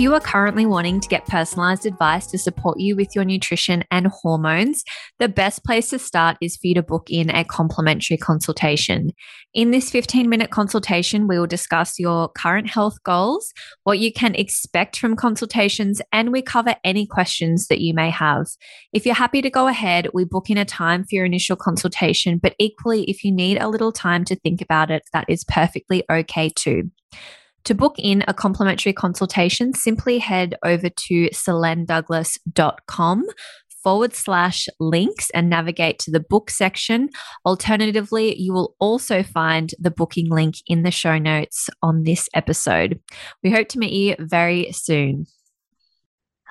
If you are currently wanting to get personalized advice to support you with your nutrition and hormones, the best place to start is for you to book in a complimentary consultation. In this 15 minute consultation, we will discuss your current health goals, what you can expect from consultations, and we cover any questions that you may have. If you're happy to go ahead, we book in a time for your initial consultation, but equally, if you need a little time to think about it, that is perfectly okay too. To book in a complimentary consultation, simply head over to selenedouglas.com forward slash links and navigate to the book section. Alternatively, you will also find the booking link in the show notes on this episode. We hope to meet you very soon.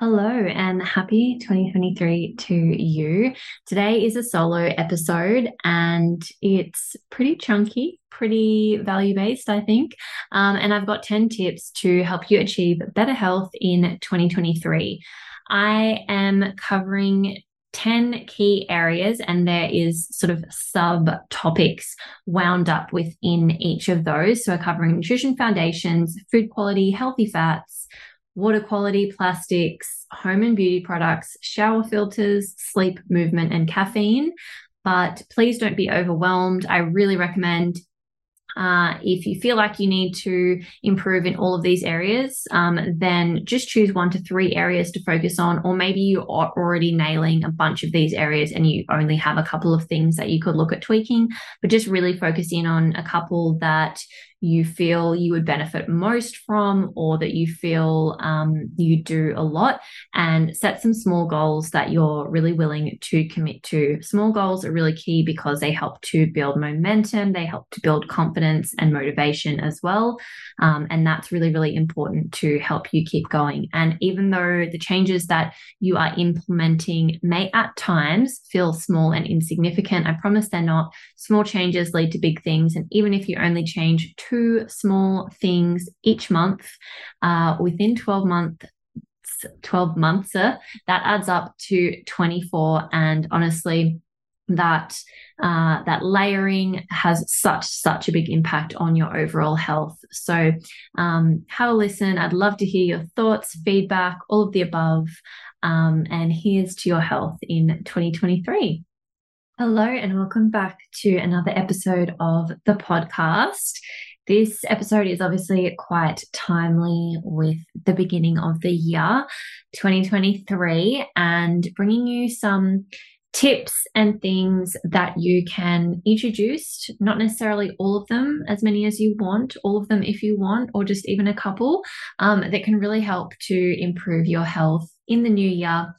Hello and happy 2023 to you. Today is a solo episode and it's pretty chunky, pretty value based, I think. Um, and I've got 10 tips to help you achieve better health in 2023. I am covering 10 key areas, and there is sort of subtopics wound up within each of those. So, we're covering nutrition foundations, food quality, healthy fats, water quality, plastics, home and beauty products, shower filters, sleep, movement, and caffeine. But please don't be overwhelmed. I really recommend uh, if you feel like you need to improve in all of these areas, um, then just choose one to three areas to focus on, or maybe you are already nailing a bunch of these areas and you only have a couple of things that you could look at tweaking, but just really focus in on a couple that you feel you would benefit most from or that you feel um, you do a lot and set some small goals that you're really willing to commit to. Small goals are really key because they help to build momentum, they help to build confidence and motivation as well. Um, and that's really, really important to help you keep going. And even though the changes that you are implementing may at times feel small and insignificant, I promise they're not. Small changes lead to big things. And even if you only change two two small things each month uh, within 12 months 12 months uh, that adds up to 24 and honestly that uh, that layering has such such a big impact on your overall health. So um, have a listen. I'd love to hear your thoughts feedback all of the above. Um, and here's to your health in 2023 hello and welcome back to another episode of the podcast this episode is obviously quite timely with the beginning of the year 2023 and bringing you some tips and things that you can introduce, not necessarily all of them, as many as you want, all of them if you want, or just even a couple um, that can really help to improve your health in the new year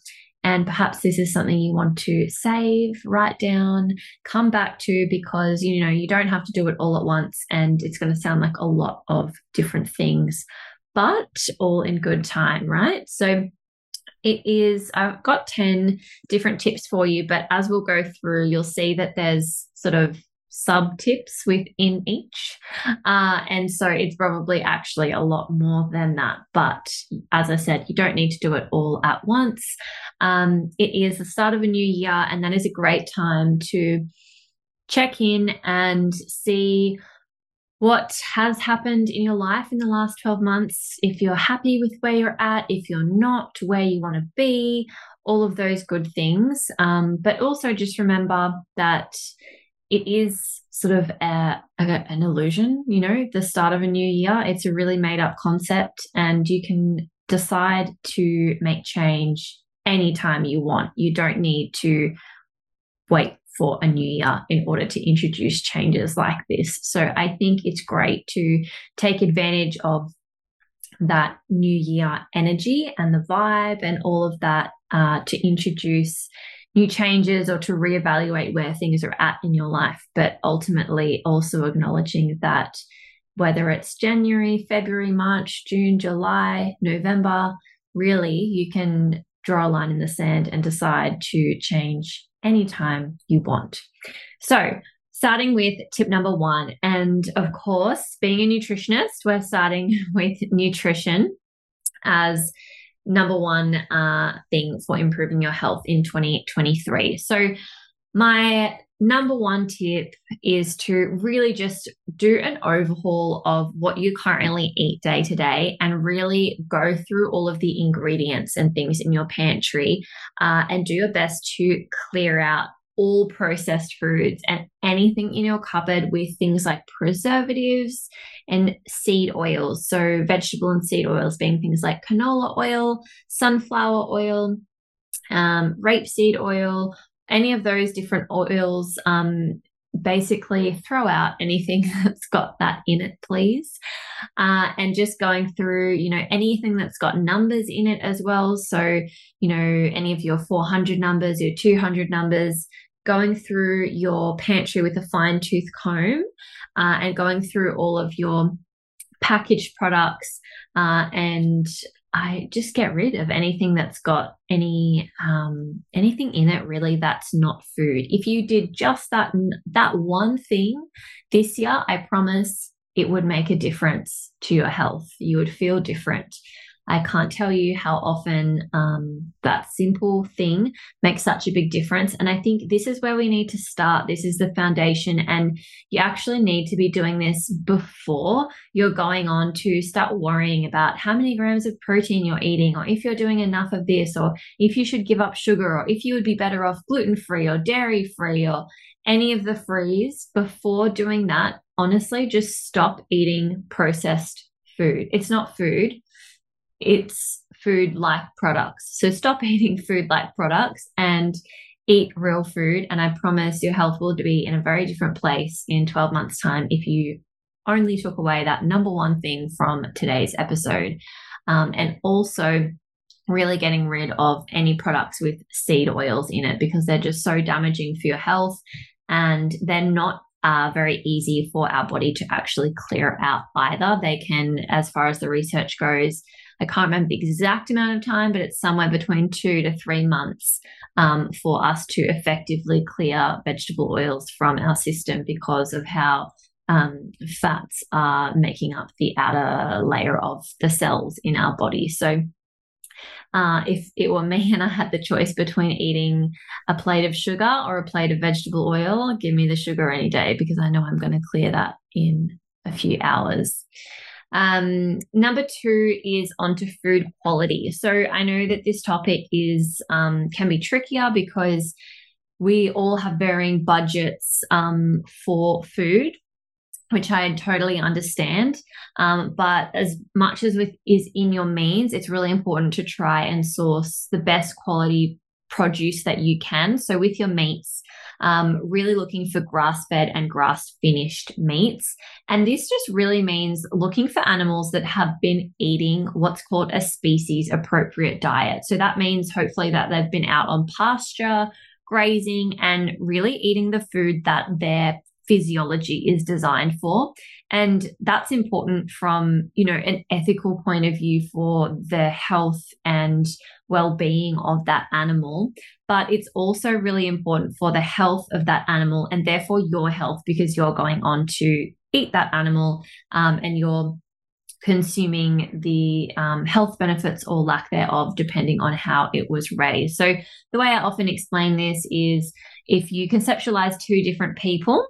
and perhaps this is something you want to save, write down, come back to because you know you don't have to do it all at once and it's going to sound like a lot of different things, but all in good time, right? So it is I've got 10 different tips for you, but as we'll go through, you'll see that there's sort of sub tips within each. Uh, and so it's probably actually a lot more than that. But as I said, you don't need to do it all at once. Um, it is the start of a new year, and that is a great time to check in and see what has happened in your life in the last 12 months. If you're happy with where you're at, if you're not, where you want to be, all of those good things. Um, but also just remember that it is sort of a, a, an illusion, you know, the start of a new year. It's a really made up concept, and you can decide to make change anytime you want. You don't need to wait for a new year in order to introduce changes like this. So I think it's great to take advantage of that new year energy and the vibe and all of that uh, to introduce new changes or to reevaluate where things are at in your life, but ultimately also acknowledging that whether it's January, February, March, June, July, November, really, you can draw a line in the sand and decide to change anytime you want. So, starting with tip number one, and of course, being a nutritionist, we're starting with nutrition as number one uh, thing for improving your health in 2023. So, my number one tip is to really just do an overhaul of what you currently eat day to day and really go through all of the ingredients and things in your pantry uh, and do your best to clear out all processed foods and anything in your cupboard with things like preservatives and seed oils. So, vegetable and seed oils being things like canola oil, sunflower oil, um, rapeseed oil, any of those different oils. Um, basically, throw out anything that's got that in it, please. Uh, and just going through, you know, anything that's got numbers in it as well. So, you know, any of your 400 numbers, your 200 numbers, going through your pantry with a fine tooth comb uh, and going through all of your packaged products uh, and I just get rid of anything that's got any um, anything in it really that's not food. If you did just that that one thing this year, I promise it would make a difference to your health. You would feel different. I can't tell you how often um, that simple thing makes such a big difference. And I think this is where we need to start. This is the foundation. And you actually need to be doing this before you're going on to start worrying about how many grams of protein you're eating, or if you're doing enough of this, or if you should give up sugar, or if you would be better off gluten free or dairy free, or any of the frees before doing that. Honestly, just stop eating processed food. It's not food it's food like products. So stop eating food like products and eat real food. And I promise your health will be in a very different place in 12 months' time if you only took away that number one thing from today's episode. Um, and also, really getting rid of any products with seed oils in it because they're just so damaging for your health and they're not uh, very easy for our body to actually clear out either. They can, as far as the research goes, I can't remember the exact amount of time, but it's somewhere between two to three months um, for us to effectively clear vegetable oils from our system because of how um, fats are making up the outer layer of the cells in our body. So, uh, if it were me and I had the choice between eating a plate of sugar or a plate of vegetable oil, give me the sugar any day because I know I'm going to clear that in a few hours. Um, number two is onto food quality. So I know that this topic is um, can be trickier because we all have varying budgets um, for food, which I totally understand. Um, but as much as with is in your means, it's really important to try and source the best quality produce that you can. So with your meats, um, really looking for grass fed and grass finished meats. And this just really means looking for animals that have been eating what's called a species appropriate diet. So that means hopefully that they've been out on pasture, grazing, and really eating the food that their physiology is designed for and that's important from you know an ethical point of view for the health and well-being of that animal but it's also really important for the health of that animal and therefore your health because you're going on to eat that animal um, and you're consuming the um, health benefits or lack thereof, depending on how it was raised. So, the way I often explain this is if you conceptualize two different people,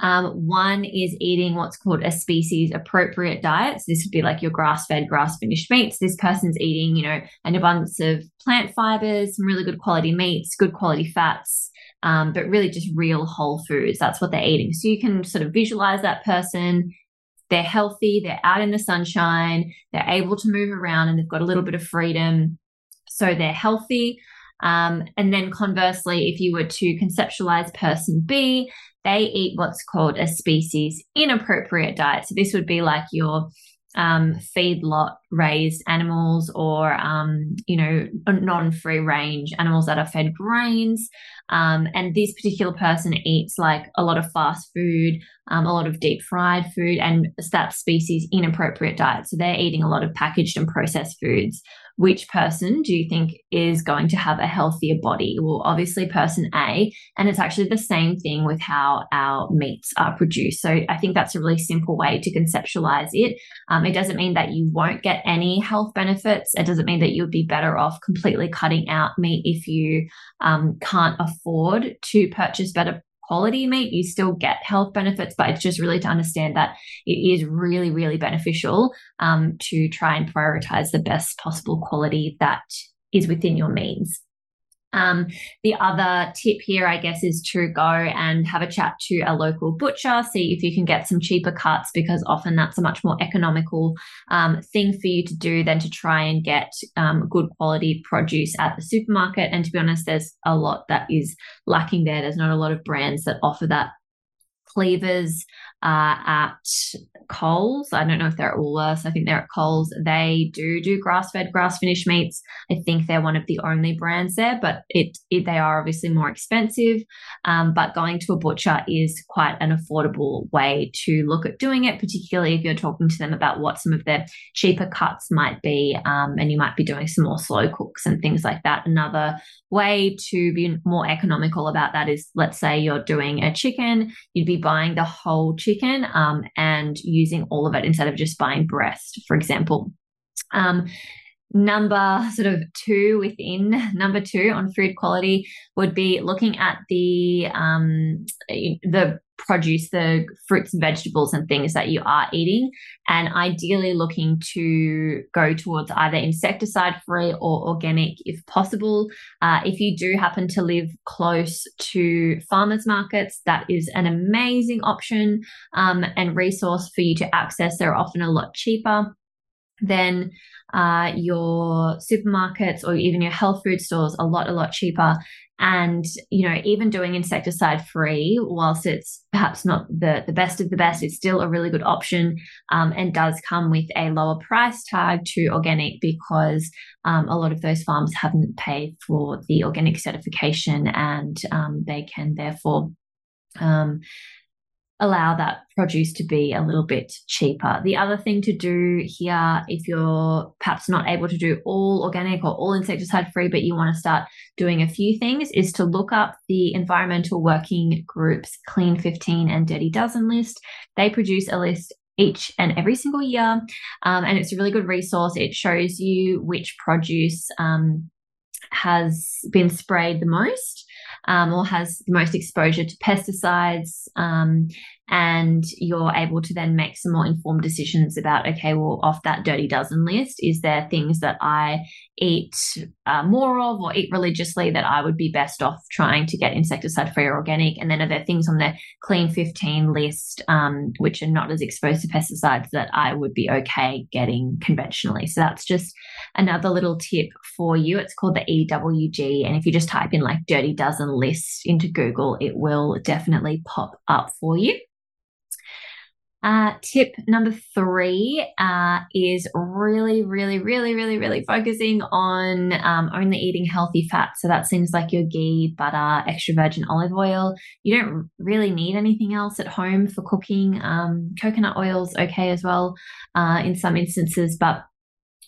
um, one is eating what's called a species appropriate diet. So this would be like your grass fed, grass finished meats. This person's eating, you know, an abundance of plant fibers, some really good quality meats, good quality fats, um, but really just real whole foods. That's what they're eating. So you can sort of visualize that person. They're healthy, they're out in the sunshine, they're able to move around, and they've got a little bit of freedom. So they're healthy. Um, and then conversely, if you were to conceptualize person B, they eat what's called a species inappropriate diet. So this would be like your um, feedlot raised animals or, um, you know, non free range animals that are fed grains. Um, and this particular person eats like a lot of fast food, um, a lot of deep fried food, and that species inappropriate diet. So they're eating a lot of packaged and processed foods which person do you think is going to have a healthier body? Well, obviously, person A. And it's actually the same thing with how our meats are produced. So I think that's a really simple way to conceptualize it. Um, it doesn't mean that you won't get any health benefits. It doesn't mean that you'd be better off completely cutting out meat if you um, can't afford to purchase better quality meat, you still get health benefits, but it's just really to understand that it is really, really beneficial um, to try and prioritize the best possible quality that is within your means. Um, the other tip here, I guess, is to go and have a chat to a local butcher, see if you can get some cheaper cuts, because often that's a much more economical um, thing for you to do than to try and get um, good quality produce at the supermarket. And to be honest, there's a lot that is lacking there. There's not a lot of brands that offer that Cleaver's uh, at Coles. I don't know if they're at Woolworths. I think they're at Coles. They do do grass fed, grass finished meats. I think they're one of the only brands there, but it, it they are obviously more expensive. Um, but going to a butcher is quite an affordable way to look at doing it, particularly if you're talking to them about what some of their cheaper cuts might be, um, and you might be doing some more slow cooks and things like that. Another way to be more economical about that is, let's say you're doing a chicken, you'd be buying the whole chicken um, and using all of it instead of just buying breast, for example. Um, number sort of two within number two on food quality would be looking at the um, the produce, the fruits and vegetables and things that you are eating, and ideally looking to go towards either insecticide free or organic if possible. Uh, if you do happen to live close to farmers markets, that is an amazing option um, and resource for you to access. They're often a lot cheaper than uh, your supermarkets or even your health food stores a lot a lot cheaper. And you know even doing insecticide free whilst it's perhaps not the the best of the best it's still a really good option um, and does come with a lower price tag to organic because um, a lot of those farms haven't paid for the organic certification and um, they can therefore um, allow that produce to be a little bit cheaper. The other thing to do here, if you're perhaps not able to do all organic or all insecticide free, but you want to start doing a few things, is to look up the environmental working groups Clean 15 and Dirty Dozen list. They produce a list each and every single year, um, and it's a really good resource. It shows you which produce um, has been sprayed the most um, or has the most exposure to pesticides. Um, and you're able to then make some more informed decisions about, okay, well, off that dirty dozen list, is there things that I eat uh, more of or eat religiously that I would be best off trying to get insecticide free or organic? And then are there things on the clean 15 list um, which are not as exposed to pesticides that I would be okay getting conventionally? So that's just another little tip for you. It's called the EWG. And if you just type in like dirty dozen list into Google, it will definitely pop up for you. Uh, tip number three uh, is really, really, really, really, really focusing on um, only eating healthy fats. So that seems like your ghee, butter, extra virgin olive oil. You don't really need anything else at home for cooking. Um, coconut oil's okay as well uh, in some instances, but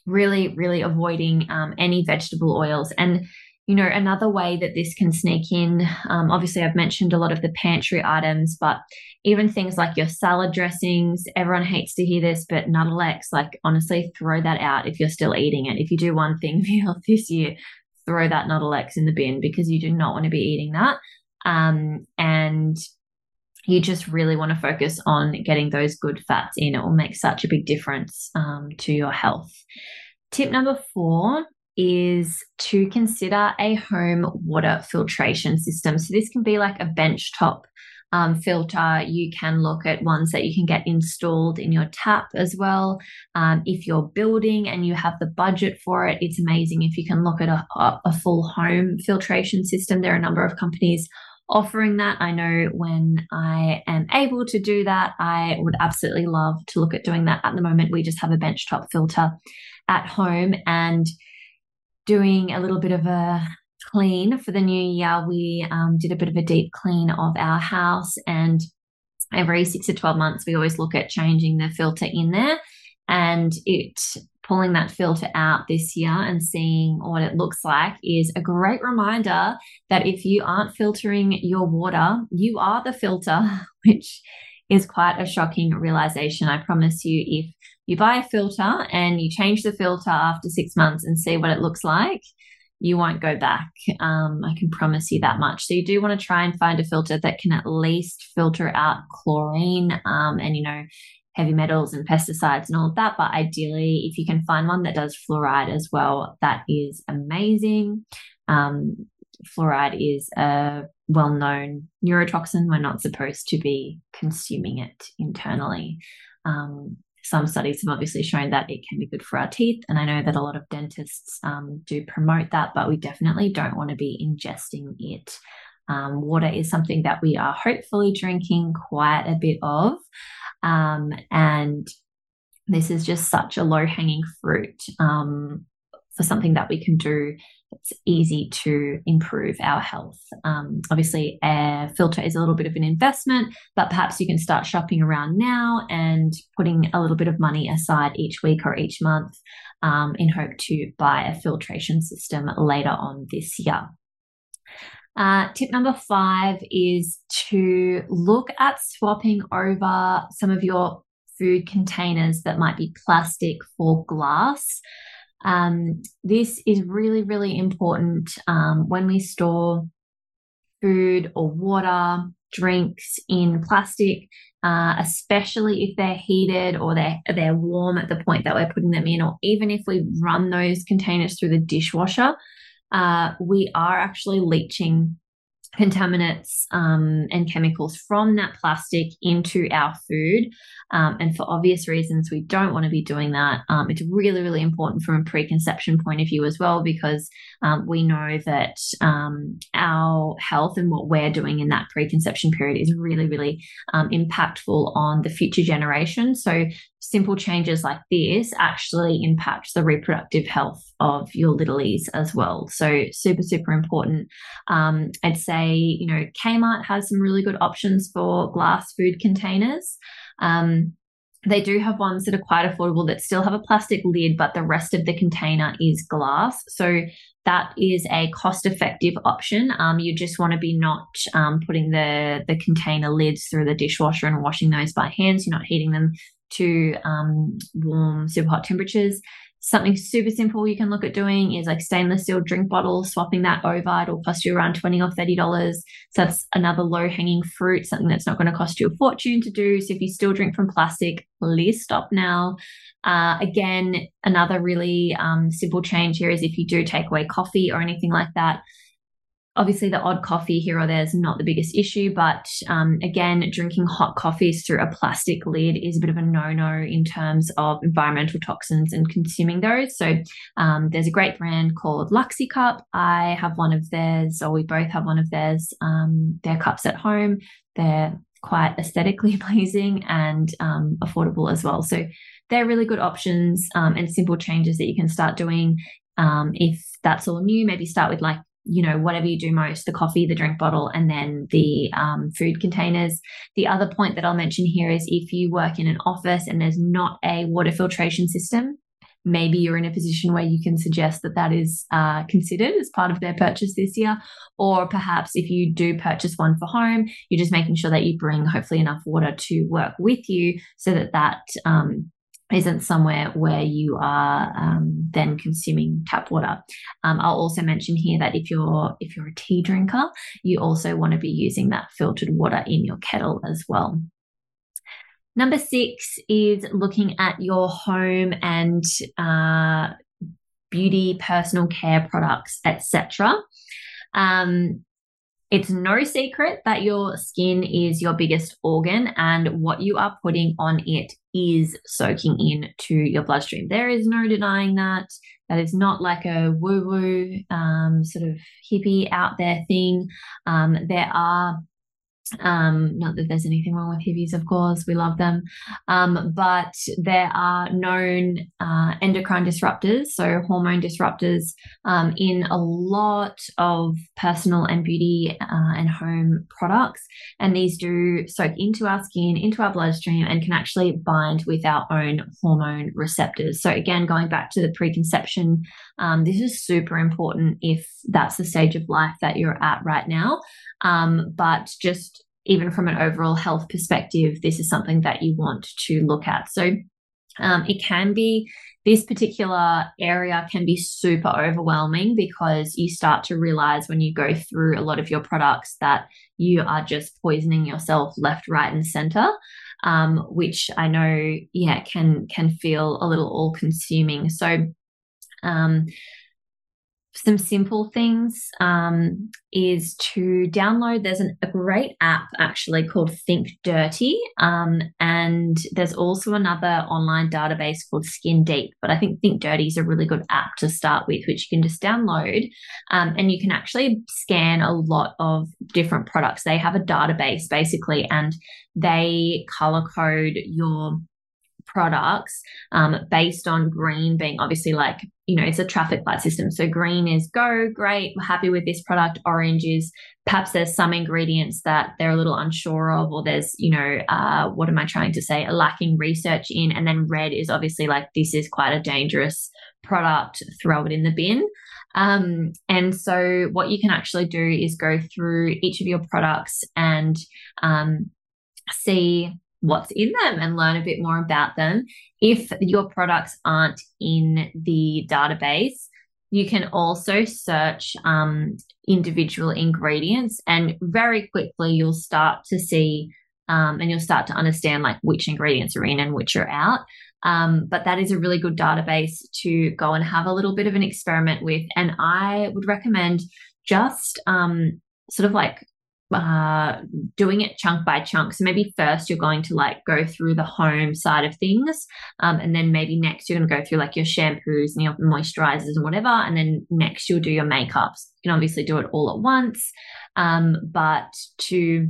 really, really avoiding um, any vegetable oils. And you know, another way that this can sneak in, um, obviously, I've mentioned a lot of the pantry items, but even things like your salad dressings, everyone hates to hear this, but Nuttelex, like honestly, throw that out if you're still eating it. If you do one thing for your this year, throw that Nuttelex in the bin because you do not want to be eating that. Um, and you just really want to focus on getting those good fats in. It will make such a big difference um, to your health. Tip number four is to consider a home water filtration system. So, this can be like a benchtop um, filter. You can look at ones that you can get installed in your tap as well. Um, if you're building and you have the budget for it, it's amazing if you can look at a, a full home filtration system. There are a number of companies offering that. I know when I am able to do that, I would absolutely love to look at doing that. At the moment, we just have a benchtop filter at home and doing a little bit of a clean for the new year. We um, did a bit of a deep clean of our house and every six to 12 months, we always look at changing the filter in there and it pulling that filter out this year and seeing what it looks like is a great reminder that if you aren't filtering your water, you are the filter, which is quite a shocking realization. I promise you, if you buy a filter and you change the filter after six months and see what it looks like, you won't go back. Um, I can promise you that much. So you do want to try and find a filter that can at least filter out chlorine um, and, you know, heavy metals and pesticides and all of that. But ideally, if you can find one that does fluoride as well, that is amazing. Um, fluoride is a well known neurotoxin. We're not supposed to be consuming it internally. Um, some studies have obviously shown that it can be good for our teeth. And I know that a lot of dentists um, do promote that, but we definitely don't want to be ingesting it. Um, water is something that we are hopefully drinking quite a bit of. Um, and this is just such a low hanging fruit um, for something that we can do it's easy to improve our health. Um, obviously, a filter is a little bit of an investment, but perhaps you can start shopping around now and putting a little bit of money aside each week or each month um, in hope to buy a filtration system later on this year. Uh, tip number five is to look at swapping over some of your food containers that might be plastic for glass. Um, this is really, really important um, when we store food or water, drinks in plastic, uh, especially if they're heated or they're, they're warm at the point that we're putting them in, or even if we run those containers through the dishwasher uh, we are actually leaching contaminants um, and chemicals from that plastic into our food. Um, and for obvious reasons, we don't want to be doing that. Um, it's really, really important from a preconception point of view as well, because um, we know that um, our health and what we're doing in that preconception period is really, really um, impactful on the future generation. So simple changes like this actually impact the reproductive health of your littlies as well. So super, super important. Um, I'd say, you know, Kmart has some really good options for glass food containers. Um, they do have ones that are quite affordable that still have a plastic lid, but the rest of the container is glass. So that is a cost effective option. Um, you just want to be not um, putting the, the container lids through the dishwasher and washing those by hands. You're not heating them to um, warm, super hot temperatures. Something super simple you can look at doing is like stainless steel drink bottles, swapping that over. It'll cost you around 20 or $30. So that's another low hanging fruit, something that's not going to cost you a fortune to do. So if you still drink from plastic, please stop now. Uh, again, another really um, simple change here is if you do take away coffee or anything like that, Obviously, the odd coffee here or there is not the biggest issue, but um, again, drinking hot coffees through a plastic lid is a bit of a no no in terms of environmental toxins and consuming those. So, um, there's a great brand called Luxy Cup. I have one of theirs, or we both have one of theirs, um, their cups at home. They're quite aesthetically pleasing and um, affordable as well. So, they're really good options um, and simple changes that you can start doing. Um, if that's all new, maybe start with like you know, whatever you do most the coffee, the drink bottle, and then the um, food containers. The other point that I'll mention here is if you work in an office and there's not a water filtration system, maybe you're in a position where you can suggest that that is uh, considered as part of their purchase this year. Or perhaps if you do purchase one for home, you're just making sure that you bring hopefully enough water to work with you so that that um, isn't somewhere where you are um, then consuming tap water. Um, I'll also mention here that if you're if you're a tea drinker, you also want to be using that filtered water in your kettle as well. Number six is looking at your home and uh, beauty, personal care products, etc. Um, It's no secret that your skin is your biggest organ, and what you are putting on it is soaking in to your bloodstream. There is no denying that. That is not like a woo woo um, sort of hippie out there thing. Um, there are um, not that there's anything wrong with hippies, of course, we love them. Um, but there are known uh, endocrine disruptors, so hormone disruptors, um, in a lot of personal and beauty uh, and home products. And these do soak into our skin, into our bloodstream, and can actually bind with our own hormone receptors. So, again, going back to the preconception, um, this is super important if that's the stage of life that you're at right now. Um, but just even from an overall health perspective, this is something that you want to look at. So um, it can be this particular area can be super overwhelming because you start to realize when you go through a lot of your products that you are just poisoning yourself left, right, and center. Um, which I know, yeah, can can feel a little all consuming. So, um, some simple things um, is to download. There's an, a great app actually called Think Dirty, um, and there's also another online database called Skin Deep. But I think Think Dirty is a really good app to start with, which you can just download, um, and you can actually scan a lot of different products. They have a database basically, and they color code your products um, based on green being obviously like you know it's a traffic light system. So green is go great we're happy with this product. Orange is perhaps there's some ingredients that they're a little unsure of or there's you know uh, what am i trying to say? A lacking research in. And then red is obviously like this is quite a dangerous product throw it in the bin. Um, and so what you can actually do is go through each of your products and um, see what's in them and learn a bit more about them. If your products aren't in the database, you can also search um, individual ingredients, and very quickly you'll start to see um, and you'll start to understand like which ingredients are in and which are out. Um, but that is a really good database to go and have a little bit of an experiment with. And I would recommend just um, sort of like uh, doing it chunk by chunk. So maybe first you're going to like go through the home side of things, um, and then maybe next you're going to go through like your shampoos and your moisturizers and whatever, and then next you'll do your makeups. You can obviously do it all at once, um, but to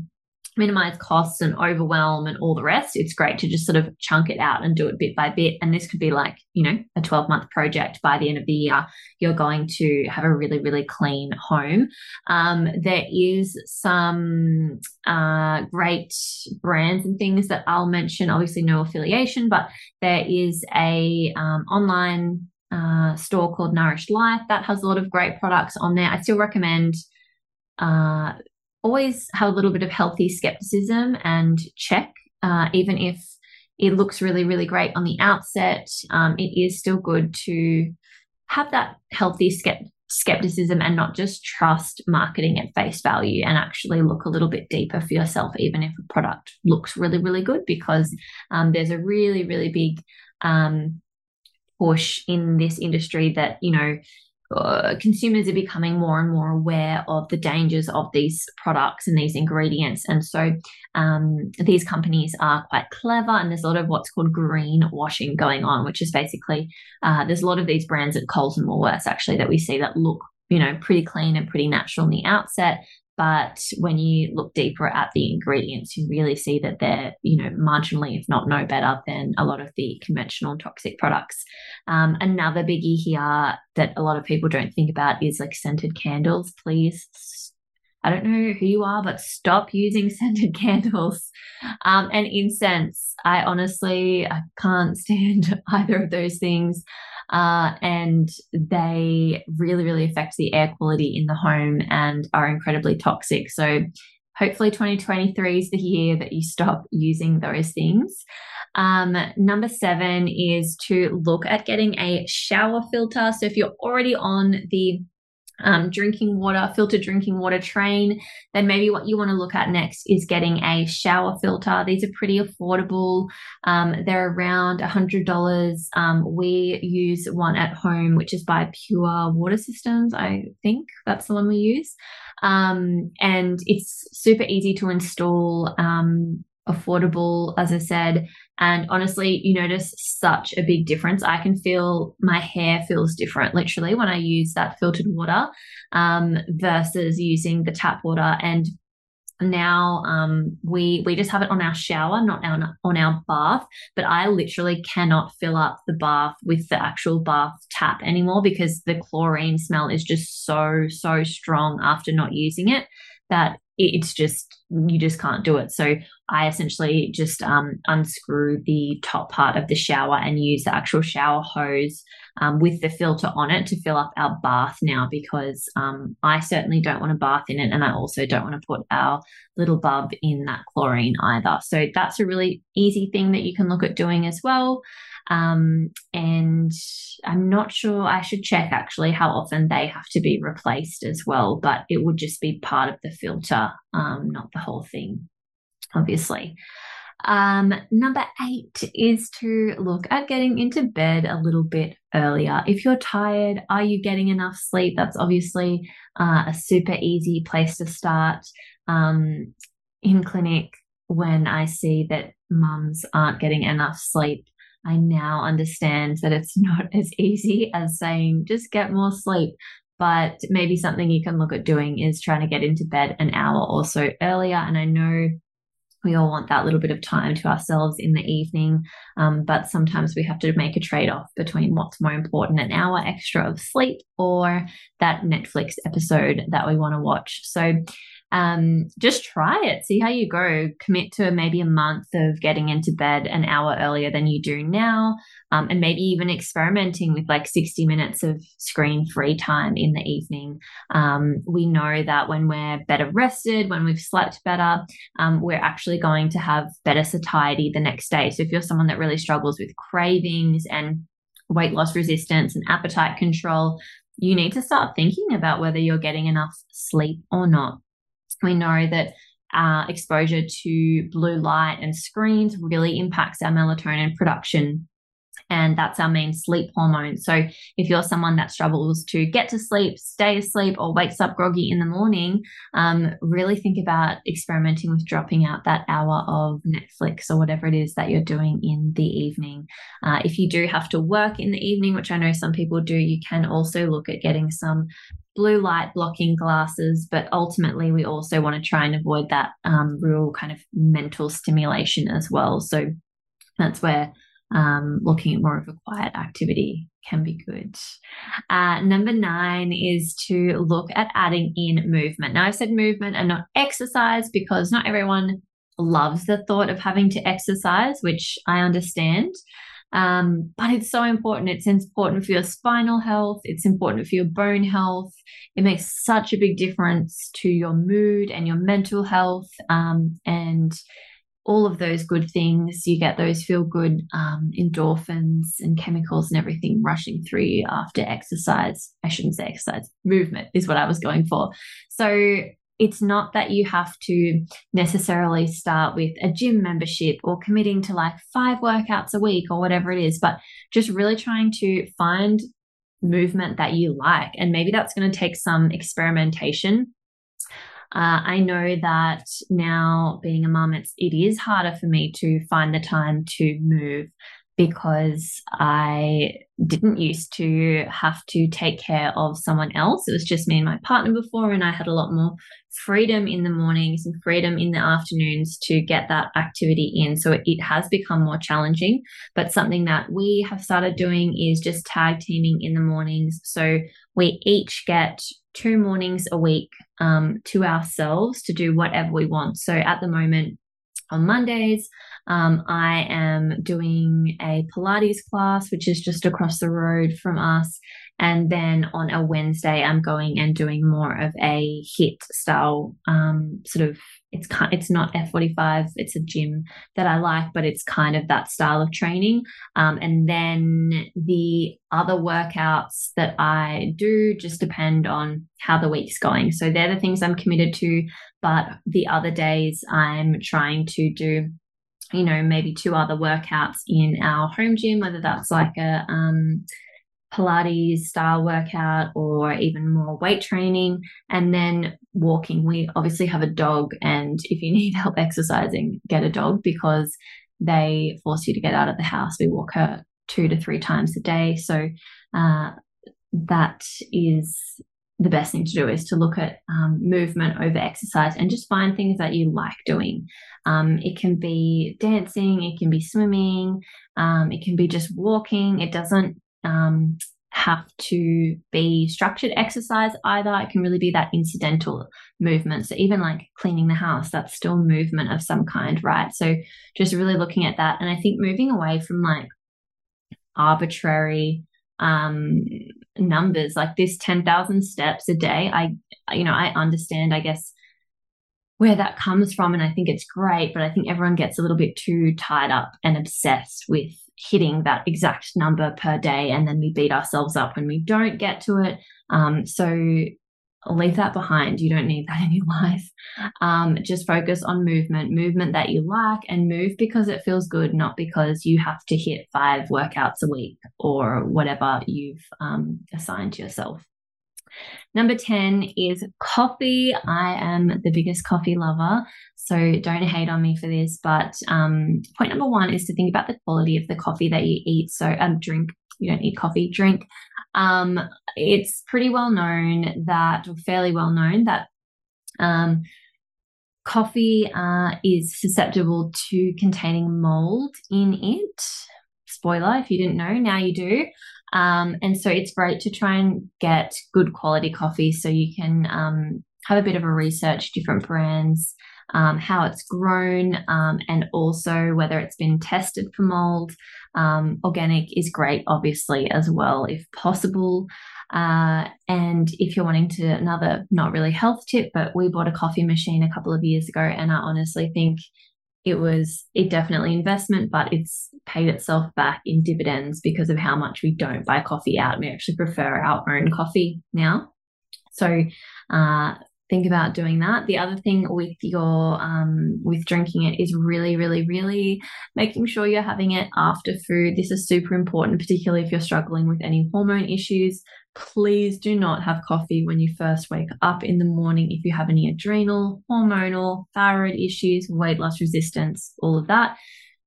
minimize costs and overwhelm and all the rest, it's great to just sort of chunk it out and do it bit by bit. And this could be like, you know, a 12 month project. By the end of the year, you're going to have a really, really clean home. Um, there is some uh, great brands and things that I'll mention. Obviously, no affiliation, but there is a um, online uh, store called Nourished Life that has a lot of great products on there. I still recommend uh, always have a little bit of healthy skepticism and check, uh, even if it looks really, really great on the outset. Um, it is still good to have that healthy skept- skepticism and not just trust marketing at face value and actually look a little bit deeper for yourself, even if a product looks really, really good, because um, there's a really, really big um, push in this industry that, you know, uh, consumers are becoming more and more aware of the dangers of these products and these ingredients. And so um, these companies are quite clever, and there's a lot of what's called green washing going on, which is basically uh, there's a lot of these brands at Coles and Woolworths actually that we see that look you know pretty clean and pretty natural in the outset but when you look deeper at the ingredients, you really see that they're, you know, marginally, if not no better than a lot of the conventional toxic products. Um, another biggie here that a lot of people don't think about is like scented candles. Please, I don't know who you are, but stop using scented candles um, and incense. I honestly I can't stand either of those things uh, and they really, really affect the air quality in the home and are incredibly toxic. So hopefully 2023 is the year that you stop using those things. Um, number seven is to look at getting a shower filter. So if you're already on the um, drinking water, filtered drinking water train, then maybe what you want to look at next is getting a shower filter. These are pretty affordable. Um, they're around $100. Um, we use one at home, which is by Pure Water Systems, I think that's the one we use. Um, and it's super easy to install. Affordable, as I said. And honestly, you notice such a big difference. I can feel my hair feels different literally when I use that filtered water um, versus using the tap water. And now um, we we just have it on our shower, not on, on our bath. But I literally cannot fill up the bath with the actual bath tap anymore because the chlorine smell is just so so strong after not using it that it's just you just can't do it. So I essentially just um, unscrew the top part of the shower and use the actual shower hose um, with the filter on it to fill up our bath now because um, I certainly don't want to bath in it, and I also don't want to put our little bub in that chlorine either. So that's a really easy thing that you can look at doing as well. Um, and I'm not sure, I should check actually how often they have to be replaced as well, but it would just be part of the filter, um, not the whole thing, obviously. Um, number eight is to look at getting into bed a little bit earlier. If you're tired, are you getting enough sleep? That's obviously uh, a super easy place to start. Um, in clinic, when I see that mums aren't getting enough sleep, I now understand that it's not as easy as saying just get more sleep. But maybe something you can look at doing is trying to get into bed an hour or so earlier. And I know we all want that little bit of time to ourselves in the evening, um, but sometimes we have to make a trade off between what's more important an hour extra of sleep or that Netflix episode that we want to watch. So um, just try it, see how you go. Commit to maybe a month of getting into bed an hour earlier than you do now, um, and maybe even experimenting with like 60 minutes of screen free time in the evening. Um, we know that when we're better rested, when we've slept better, um, we're actually going to have better satiety the next day. So if you're someone that really struggles with cravings and weight loss resistance and appetite control, you need to start thinking about whether you're getting enough sleep or not. We know that uh, exposure to blue light and screens really impacts our melatonin production and that's our main sleep hormone. So if you're someone that struggles to get to sleep, stay asleep, or wakes up groggy in the morning, um, really think about experimenting with dropping out that hour of Netflix or whatever it is that you're doing in the evening. Uh, if you do have to work in the evening, which I know some people do, you can also look at getting some blue light blocking glasses, but ultimately we also want to try and avoid that um, real kind of mental stimulation as well. So that's where um, looking at more of a quiet activity can be good. Uh, number nine is to look at adding in movement. Now, I've said movement and not exercise because not everyone loves the thought of having to exercise, which I understand. Um, but it's so important. It's important for your spinal health. It's important for your bone health. It makes such a big difference to your mood and your mental health. Um, and all of those good things. You get those feel good um, endorphins and chemicals and everything rushing through you after exercise. I shouldn't say exercise, movement is what I was going for. So it's not that you have to necessarily start with a gym membership or committing to like five workouts a week or whatever it is, but just really trying to find movement that you like. And maybe that's going to take some experimentation uh, I know that now being a mum, it's it is harder for me to find the time to move because I didn't used to have to take care of someone else. It was just me and my partner before, and I had a lot more freedom in the mornings and freedom in the afternoons to get that activity in. So it has become more challenging. But something that we have started doing is just tag teaming in the mornings. So we each get two mornings a week um, to ourselves to do whatever we want. So at the moment, on Mondays, um, I am doing a Pilates class, which is just across the road from us. And then on a Wednesday, I'm going and doing more of a HIIT style um, sort of it's kind it's not F45 it's a gym that I like but it's kind of that style of training. Um, and then the other workouts that I do just depend on how the week's going. So they're the things I'm committed to but the other days I'm trying to do you know maybe two other workouts in our home gym whether that's like a um, Pilates style workout or even more weight training. And then walking. We obviously have a dog, and if you need help exercising, get a dog because they force you to get out of the house. We walk her two to three times a day. So uh, that is the best thing to do is to look at um, movement over exercise and just find things that you like doing. Um, it can be dancing, it can be swimming, um, it can be just walking. It doesn't um, have to be structured exercise either. It can really be that incidental movement. So even like cleaning the house, that's still movement of some kind, right? So just really looking at that. And I think moving away from like arbitrary um numbers like this 10,000 steps a day I you know I understand I guess where that comes from and I think it's great but I think everyone gets a little bit too tied up and obsessed with hitting that exact number per day and then we beat ourselves up when we don't get to it um, so leave that behind you don't need that in your life um, just focus on movement movement that you like and move because it feels good not because you have to hit five workouts a week or whatever you've um, assigned to yourself Number 10 is coffee. I am the biggest coffee lover. So don't hate on me for this. But um, point number one is to think about the quality of the coffee that you eat. So, um, drink. You don't eat coffee, drink. Um, it's pretty well known that, or fairly well known, that um, coffee uh, is susceptible to containing mold in it. Spoiler if you didn't know, now you do. Um, and so it's great to try and get good quality coffee so you can um, have a bit of a research different brands, um, how it's grown, um, and also whether it's been tested for mold. Um, organic is great, obviously, as well, if possible. Uh, and if you're wanting to, another not really health tip, but we bought a coffee machine a couple of years ago, and I honestly think it was it definitely investment, but it's paid itself back in dividends because of how much we don't buy coffee out. We actually prefer our own coffee now. So uh, think about doing that. The other thing with your um, with drinking it is really, really, really making sure you're having it after food. This is super important, particularly if you're struggling with any hormone issues please do not have coffee when you first wake up in the morning if you have any adrenal, hormonal, thyroid issues, weight loss resistance, all of that.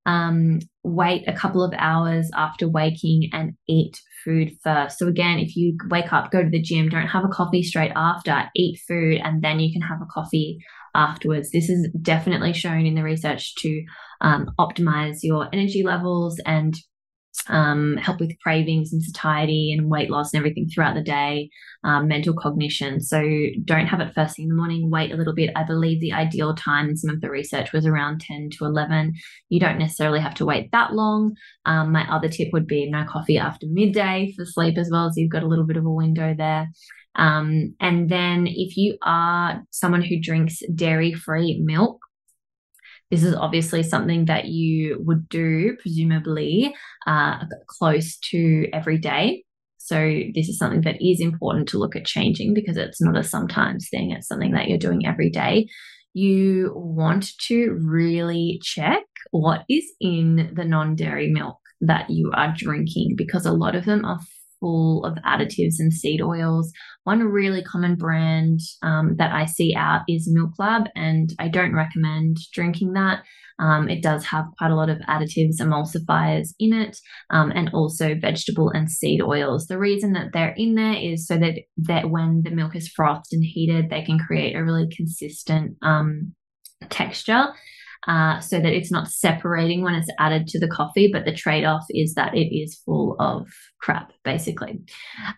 Um, wait a couple of hours after waking and eat food first. So, again, if you wake up, go to the gym, don't have a coffee straight after, eat food, and then you can have a coffee afterwards. This is definitely shown in the research to um, optimize your energy levels and um, help with cravings and satiety and weight loss and everything throughout the day, um, mental cognition. So don't have it first thing in the morning. Wait a little bit. I believe the ideal time in some of the research was around 10 to 11. You don't necessarily have to wait that long. Um, my other tip would be no coffee after midday for sleep as well, as you've got a little bit of a window there. Um, and then if you are someone who drinks dairy free milk, this is obviously something that you would do, presumably, uh, close to every day. So, this is something that is important to look at changing because it's not a sometimes thing, it's something that you're doing every day. You want to really check what is in the non dairy milk that you are drinking because a lot of them are full of additives and seed oils. One really common brand um, that I see out is Milk Lab, and I don't recommend drinking that. Um, it does have quite a lot of additives, emulsifiers in it, um, and also vegetable and seed oils. The reason that they're in there is so that that when the milk is frothed and heated, they can create a really consistent um, texture uh, so that it's not separating when it's added to the coffee, but the trade off is that it is full of crap, basically.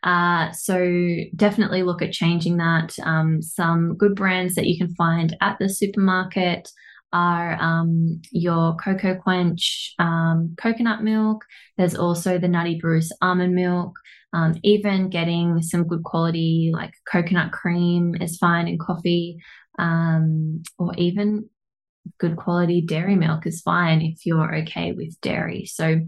Uh, so definitely look at changing that. Um, some good brands that you can find at the supermarket are um, your Coco Quench um, coconut milk. There's also the Nutty Bruce almond milk. Um, even getting some good quality like coconut cream is fine in coffee, um, or even good quality dairy milk is fine if you're okay with dairy. So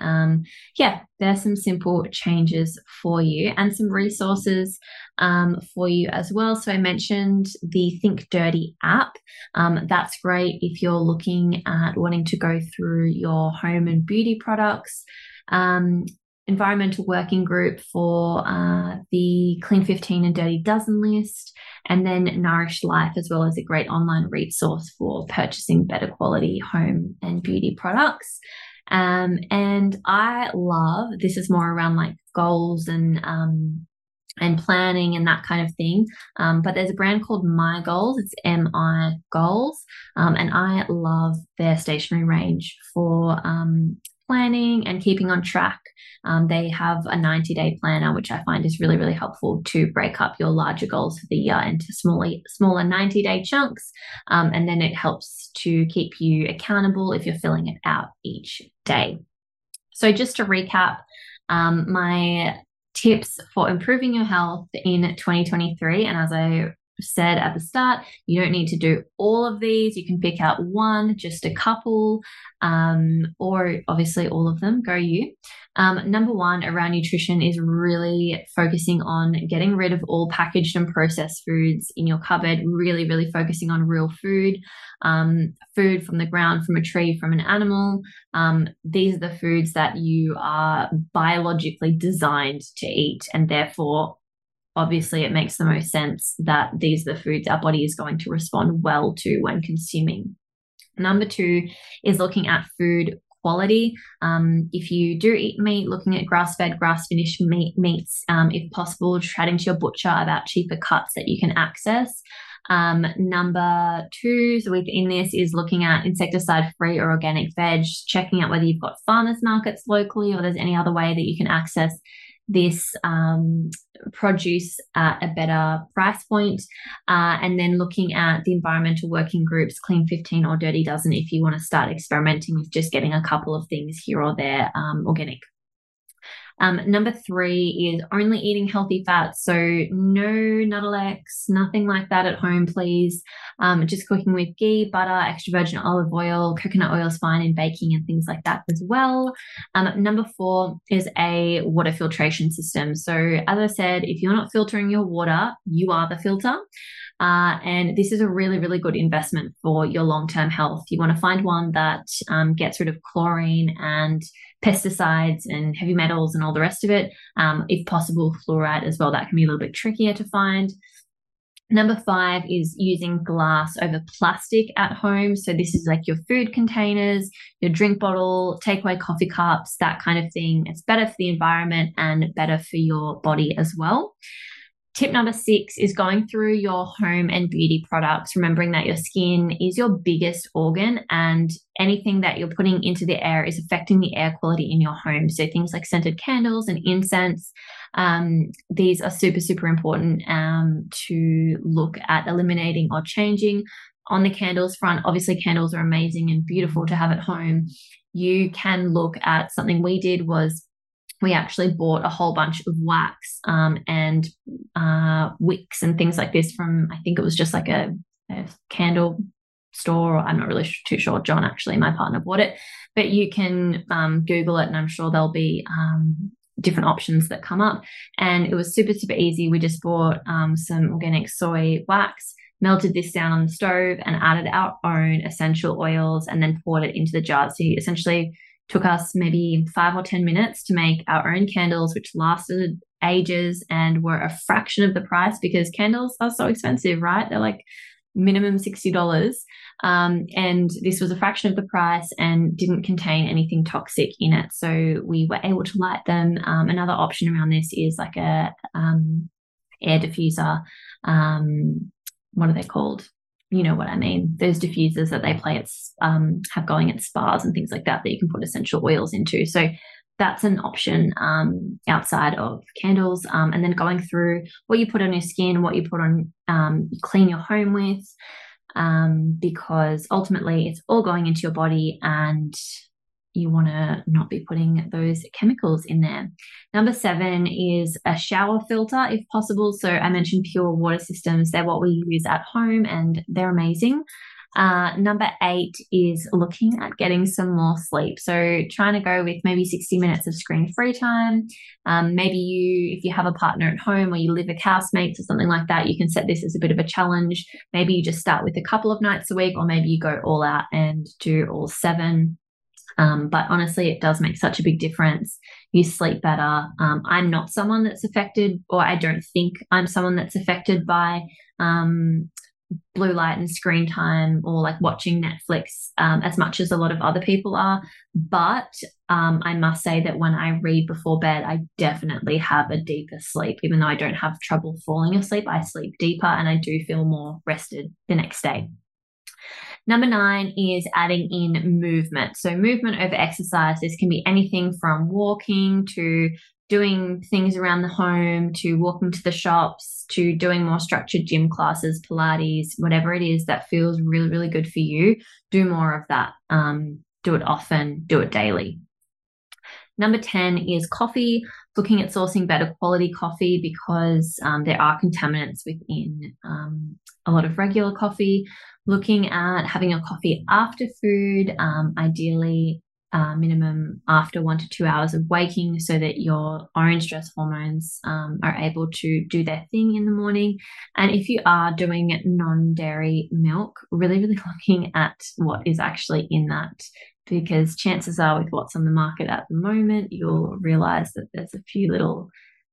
um, yeah, there's some simple changes for you and some resources um, for you as well. So I mentioned the Think Dirty app. Um, that's great if you're looking at wanting to go through your home and beauty products. Um, environmental working group for uh, the Clean 15 and Dirty Dozen list, and then Nourish Life as well as a great online resource for purchasing better quality home and beauty products. Um, and I love this is more around like goals and um, and planning and that kind of thing. Um, but there's a brand called My Goals. It's MI Goals, um, and I love their stationery range for um, planning and keeping on track. Um, they have a 90 day planner, which I find is really, really helpful to break up your larger goals for the year into smaller, smaller 90 day chunks. Um, and then it helps to keep you accountable if you're filling it out each day. So, just to recap, um, my tips for improving your health in 2023, and as I said at the start, you don't need to do all of these. You can pick out one, just a couple, um, or obviously all of them. Go you. Um, number one around nutrition is really focusing on getting rid of all packaged and processed foods in your cupboard, really, really focusing on real food, um, food from the ground, from a tree, from an animal. Um, these are the foods that you are biologically designed to eat, and therefore obviously it makes the most sense that these are the foods our body is going to respond well to when consuming. Number two is looking at food quality. Um, if you do eat meat, looking at grass fed, grass finished meat, meats, um, if possible, chatting to your butcher about cheaper cuts that you can access. Um, number two, so within this is looking at insecticide free or organic veg, checking out whether you've got farmers markets locally or there's any other way that you can access this um, produce at a better price point, uh, and then looking at the environmental working groups, Clean 15 or Dirty Dozen, if you want to start experimenting with just getting a couple of things here or there um, organic. Um, number three is only eating healthy fats. So no Nuttelex, nothing like that at home, please. Um, just cooking with ghee, butter, extra virgin olive oil, coconut oil is fine in baking and things like that as well. Um, number four is a water filtration system. So as I said, if you're not filtering your water, you are the filter. Uh, and this is a really, really good investment for your long term health. You want to find one that um, gets rid of chlorine and pesticides and heavy metals and all the rest of it. Um, if possible, fluoride as well. That can be a little bit trickier to find. Number five is using glass over plastic at home. So, this is like your food containers, your drink bottle, takeaway coffee cups, that kind of thing. It's better for the environment and better for your body as well. Tip number six is going through your home and beauty products, remembering that your skin is your biggest organ and anything that you're putting into the air is affecting the air quality in your home. So things like scented candles and incense, um, these are super, super important um, to look at eliminating or changing. On the candles front, obviously candles are amazing and beautiful to have at home. You can look at something we did was we actually bought a whole bunch of wax um, and uh, wicks and things like this from, I think it was just like a, a candle store. I'm not really too sure. John, actually, my partner bought it, but you can um, Google it and I'm sure there'll be um, different options that come up. And it was super, super easy. We just bought um, some organic soy wax, melted this down on the stove, and added our own essential oils and then poured it into the jar. So you essentially took us maybe five or 10 minutes to make our own candles, which lasted ages and were a fraction of the price because candles are so expensive, right? They're like minimum $60. Um, and this was a fraction of the price and didn't contain anything toxic in it. So we were able to light them. Um, another option around this is like a um, air diffuser. Um, what are they called? You know what I mean. Those diffusers that they play at um, have going at spas and things like that that you can put essential oils into. So that's an option um, outside of candles. Um, and then going through what you put on your skin, what you put on, um, you clean your home with. um, because ultimately it's all going into your body and you want to not be putting those chemicals in there. Number seven is a shower filter if possible. So I mentioned pure water systems. They're what we use at home and they're amazing. Uh, number eight is looking at getting some more sleep. So trying to go with maybe 60 minutes of screen free time. Um, maybe you, if you have a partner at home or you live with housemates or something like that, you can set this as a bit of a challenge. Maybe you just start with a couple of nights a week, or maybe you go all out and do all seven. Um, but honestly, it does make such a big difference. You sleep better. Um, I'm not someone that's affected, or I don't think I'm someone that's affected by um, blue light and screen time or like watching Netflix um, as much as a lot of other people are. But um, I must say that when I read before bed, I definitely have a deeper sleep. Even though I don't have trouble falling asleep, I sleep deeper and I do feel more rested the next day. Number nine is adding in movement. So, movement over exercise. This can be anything from walking to doing things around the home to walking to the shops to doing more structured gym classes, Pilates, whatever it is that feels really, really good for you, do more of that. Um, do it often, do it daily. Number 10 is coffee, looking at sourcing better quality coffee because um, there are contaminants within um, a lot of regular coffee. Looking at having a coffee after food, um, ideally uh, minimum after one to two hours of waking so that your orange stress hormones um, are able to do their thing in the morning. And if you are doing non dairy milk, really, really looking at what is actually in that. Because chances are, with what's on the market at the moment, you'll realize that there's a few little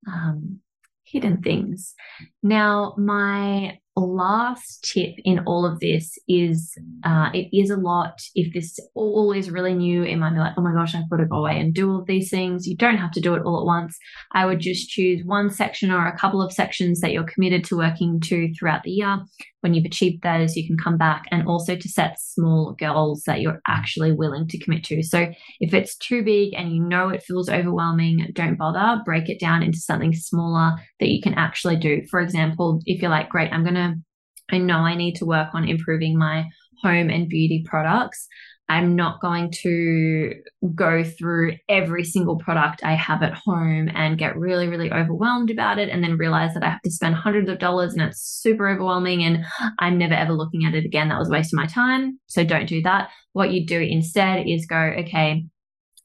um, hidden things. Now, my last tip in all of this is uh, it is a lot. If this all is really new, it might be like, oh my gosh, I've got to go away and do all of these things. You don't have to do it all at once. I would just choose one section or a couple of sections that you're committed to working to throughout the year. When you've achieved those, you can come back and also to set small goals that you're actually willing to commit to. So if it's too big and you know it feels overwhelming, don't bother. Break it down into something smaller that you can actually do. For example, if you're like, great, I'm going to I know I need to work on improving my home and beauty products. I'm not going to go through every single product I have at home and get really, really overwhelmed about it and then realize that I have to spend hundreds of dollars and it's super overwhelming and I'm never ever looking at it again. That was a waste of my time. So don't do that. What you do instead is go, okay,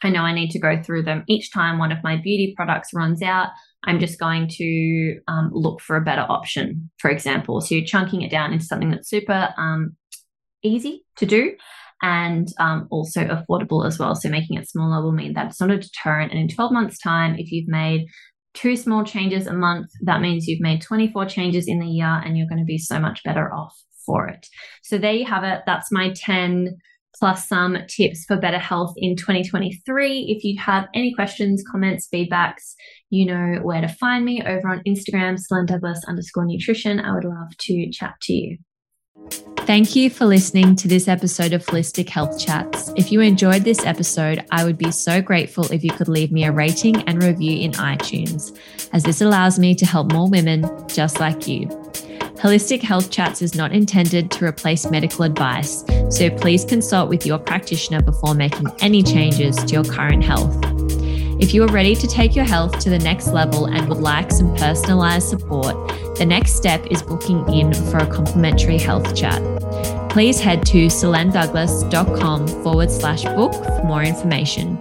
I know I need to go through them each time one of my beauty products runs out. I'm just going to um, look for a better option, for example. So you're chunking it down into something that's super um, easy to do and um, also affordable as well. So making it smaller will mean that it's not a deterrent. And in 12 months' time, if you've made two small changes a month, that means you've made 24 changes in the year and you're going to be so much better off for it. So there you have it. That's my 10 plus some tips for better health in 2023. If you have any questions, comments, feedbacks, you know where to find me over on Instagram, Selene Douglas underscore nutrition. I would love to chat to you. Thank you for listening to this episode of Holistic Health Chats. If you enjoyed this episode, I would be so grateful if you could leave me a rating and review in iTunes, as this allows me to help more women just like you. Holistic Health Chats is not intended to replace medical advice, so please consult with your practitioner before making any changes to your current health. If you are ready to take your health to the next level and would like some personalized support, the next step is booking in for a complimentary health chat. Please head to selendouglas.com forward slash book for more information.